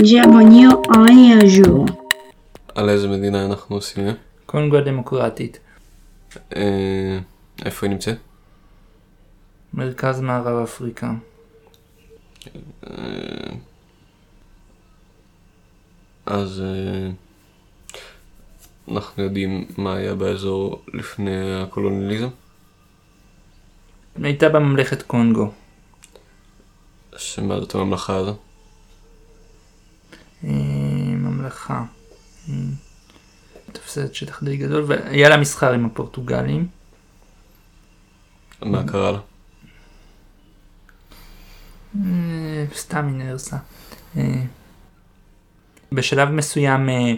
En un jour. על איזה מדינה אנחנו עושים? קונגו הדמוקרטית, איפה היא נמצאת? מרכז מערב אפריקה. אז אנחנו יודעים מה היה באזור לפני הקולוניאליזם? הייתה בממלכת קונגו. שמה זאת הממלכה הזו? אה, ממלכה. אה, תופסת שטח די גדול, והיה לה מסחר עם הפורטוגלים. מה קרה לה? אה, סתם היא נהרסה. אה, בשלב מסוים אה,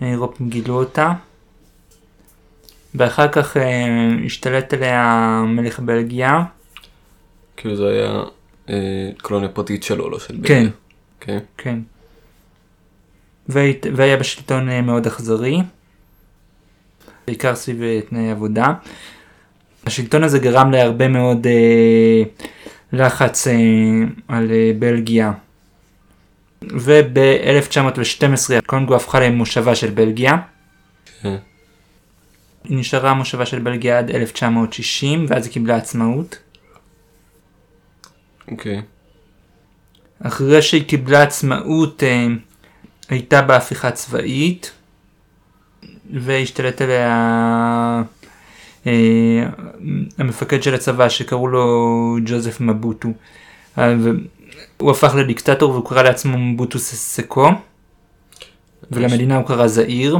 האירופים גילו אותה, ואחר כך אה, השתלט עליה מלך בלגיה. כאילו זה היה אה, קולוניה פרטית שלו, לא של כן. בלגיה. כן. כן. והיה בשלטון אה, מאוד אכזרי, בעיקר סביב אה, תנאי עבודה. השלטון הזה גרם להרבה מאוד אה, לחץ אה, על אה, בלגיה. וב-1912 קונגו הפכה למושבה של בלגיה. כן. היא נשארה מושבה של בלגיה עד 1960 ואז היא קיבלה עצמאות. אוקיי. אחרי שהיא קיבלה עצמאות אה, הייתה בהפיכה צבאית והשתלט עליה אה, המפקד של הצבא שקראו לו ג'וזף מבוטו. אה, הוא הפך לדיקטטור והוא קרא לעצמו מבוטו ססקו ולמדינה הוא קרא זעיר.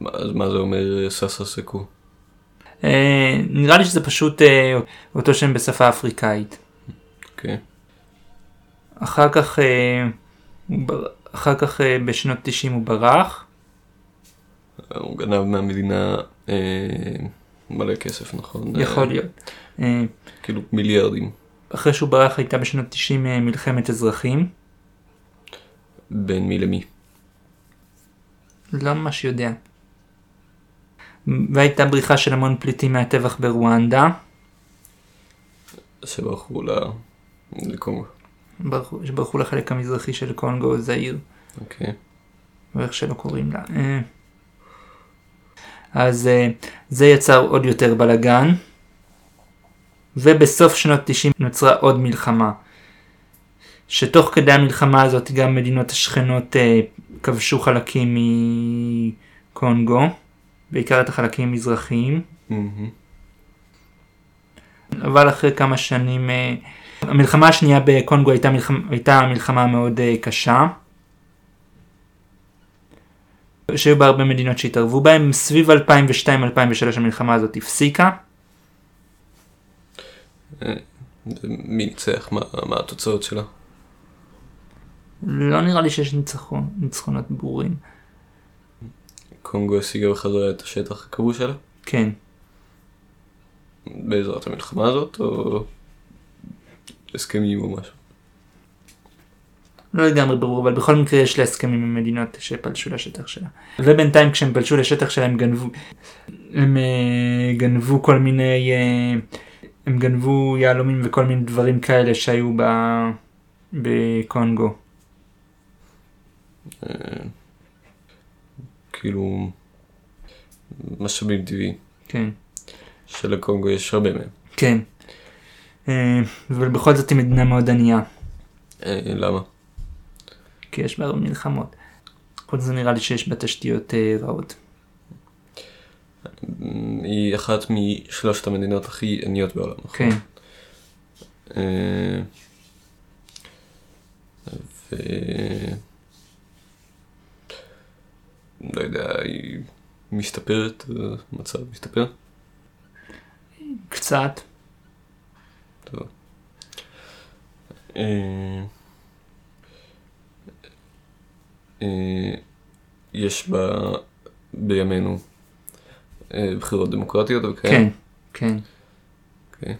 מה- אז מה זה אומר ססה סקו? אה, נראה לי שזה פשוט אותו שם בשפה אפריקאית. אוקיי. אחר כך, אחר כך אה, בשנות 90 הוא ברח. הוא גנב מהמדינה אה, מלא כסף, נכון? יכול אה, להיות. אה, כאילו מיליארדים. אחרי שהוא ברח הייתה בשנות 90 אה, מלחמת אזרחים. בין מי למי. לא ממש יודע. והייתה בריחה של המון פליטים מהטבח ברואנדה. שברחו. לקונגו. ברחו, שברחו לחלק המזרחי של קונגו, זעיר, אוקיי. או איך שלא קוראים לה. אה. אז אה, זה יצר עוד יותר בלאגן. ובסוף שנות 90 נוצרה עוד מלחמה. שתוך כדי המלחמה הזאת גם מדינות השכנות אה, כבשו חלקים מקונגו, בעיקר את החלקים המזרחיים. מהמם. אבל אחרי כמה שנים, אה, המלחמה השנייה בקונגו הייתה, מלחמה, הייתה מלחמה מאוד אה, קשה. שהיו בה הרבה מדינות שהתערבו בהם, סביב 2002-2003 המלחמה הזאת הפסיקה. מי ניצח? מה, מה התוצאות שלה? לא נראה לי שיש ניצחון, ניצחונות ברורים. קונגו השיגה בחזרה את השטח הכבוש שלה? כן, בעזרת המלחמה הזאת או הסכמים או משהו? לא לגמרי ברור, אבל בכל מקרה יש לה הסכמים עם מדינות שפלשו לשטח שלה. ובינתיים כשהם פלשו לשטח שלה הם גנבו, הם אה, גנבו כל מיני, אה, הם גנבו יהלומים וכל מיני דברים כאלה שהיו ב, בקונגו. אה, כאילו משאבים טבעיים כן, שלקונגו יש הרבה מהם. כן. אה, אבל בכל זאת היא מדינה מאוד ענייה, אה, למה? כי יש בה הרבה מלחמות. חוץ מזה נראה לי שיש בה תשתיות אה, רעות. היא אחת משלושת המדינות הכי עניות בעולם. נכון? כן. ו... לא יודע, היא משתפרת, המצב משתפר? קצת. טוב. אה, אה, יש בה בימינו אה, בחירות דמוקרטיות וכאלה? כן, כן. אוקיי.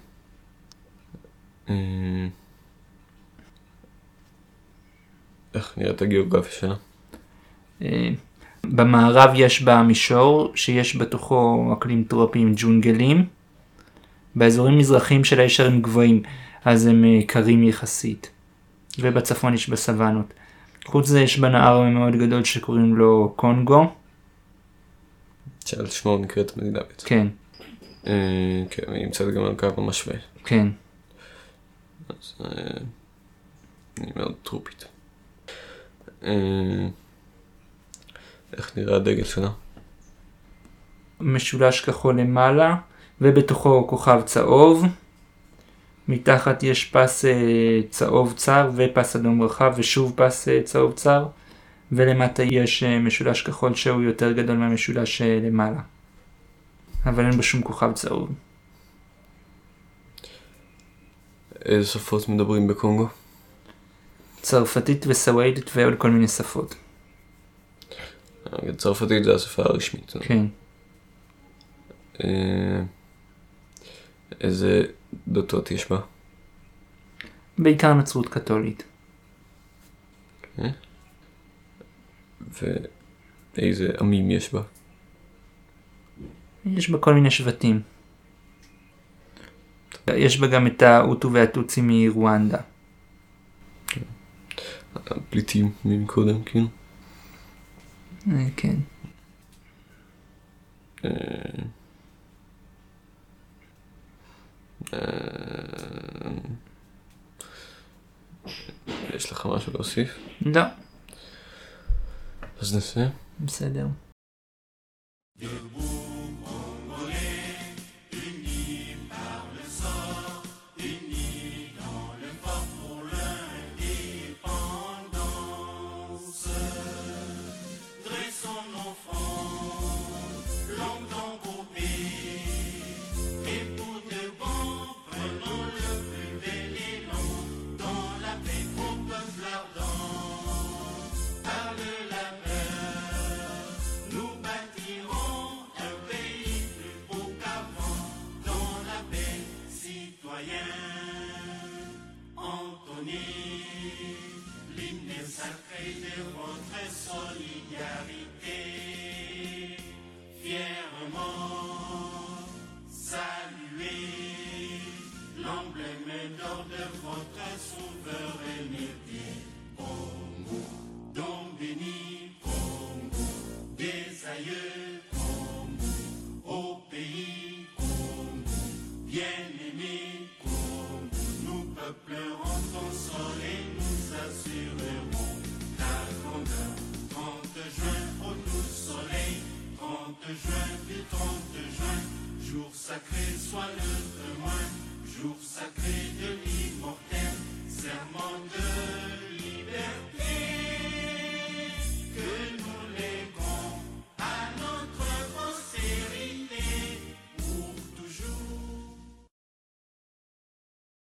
אה, איך נראית הגיאוגרפיה שלה? במערב יש בה מישור שיש בתוכו אקלים טרופי עם ג'ונגלים. באזורים מזרחיים שלה יש הרים גבוהים, אז הם אה, קרים יחסית. ובצפון יש בסוואנות. חוץ מזה יש בנהר מאוד גדול שקוראים לו קונגו. שעל שמו נקראת המדינה בעצם. כן, אה, כן, היא נמצאת גם על קו המשווה. כן. אז אה, היא מאוד טרופית. אה, איך נראה הדגל שלה? משולש כחול למעלה, ובתוכו כוכב צהוב. מתחת יש פס אה, צהוב צר ופס אדום רחב ושוב פס אה, צהוב צר. ולמטה יש אה, משולש כחול שהוא יותר גדול מהמשולש למעלה. אבל אין בו שום כוכב צהוב. איזה שפות מדברים בקונגו? צרפתית וסוואדית ועוד כל מיני שפות. צרפתית זה השפה הרשמית. כן. אה, איזה דתות יש בה? בעיקר נצרות קתולית. ואיזה עמים יש בה? יש בה כל מיני שבטים. יש בה גם את ההוטו והטוצי מרואנדה. הפליטים מקודם, כאילו. אה, כן. אה, אה, יש לך משהו להוסיף? לא, אז נסיים. בסדר. Anthony, l'hymne sacré de votre solidarité. Fièrement saluez l'emblème d'or de votre souveraineté. Oh, peuple rend ton soleil nous assurer.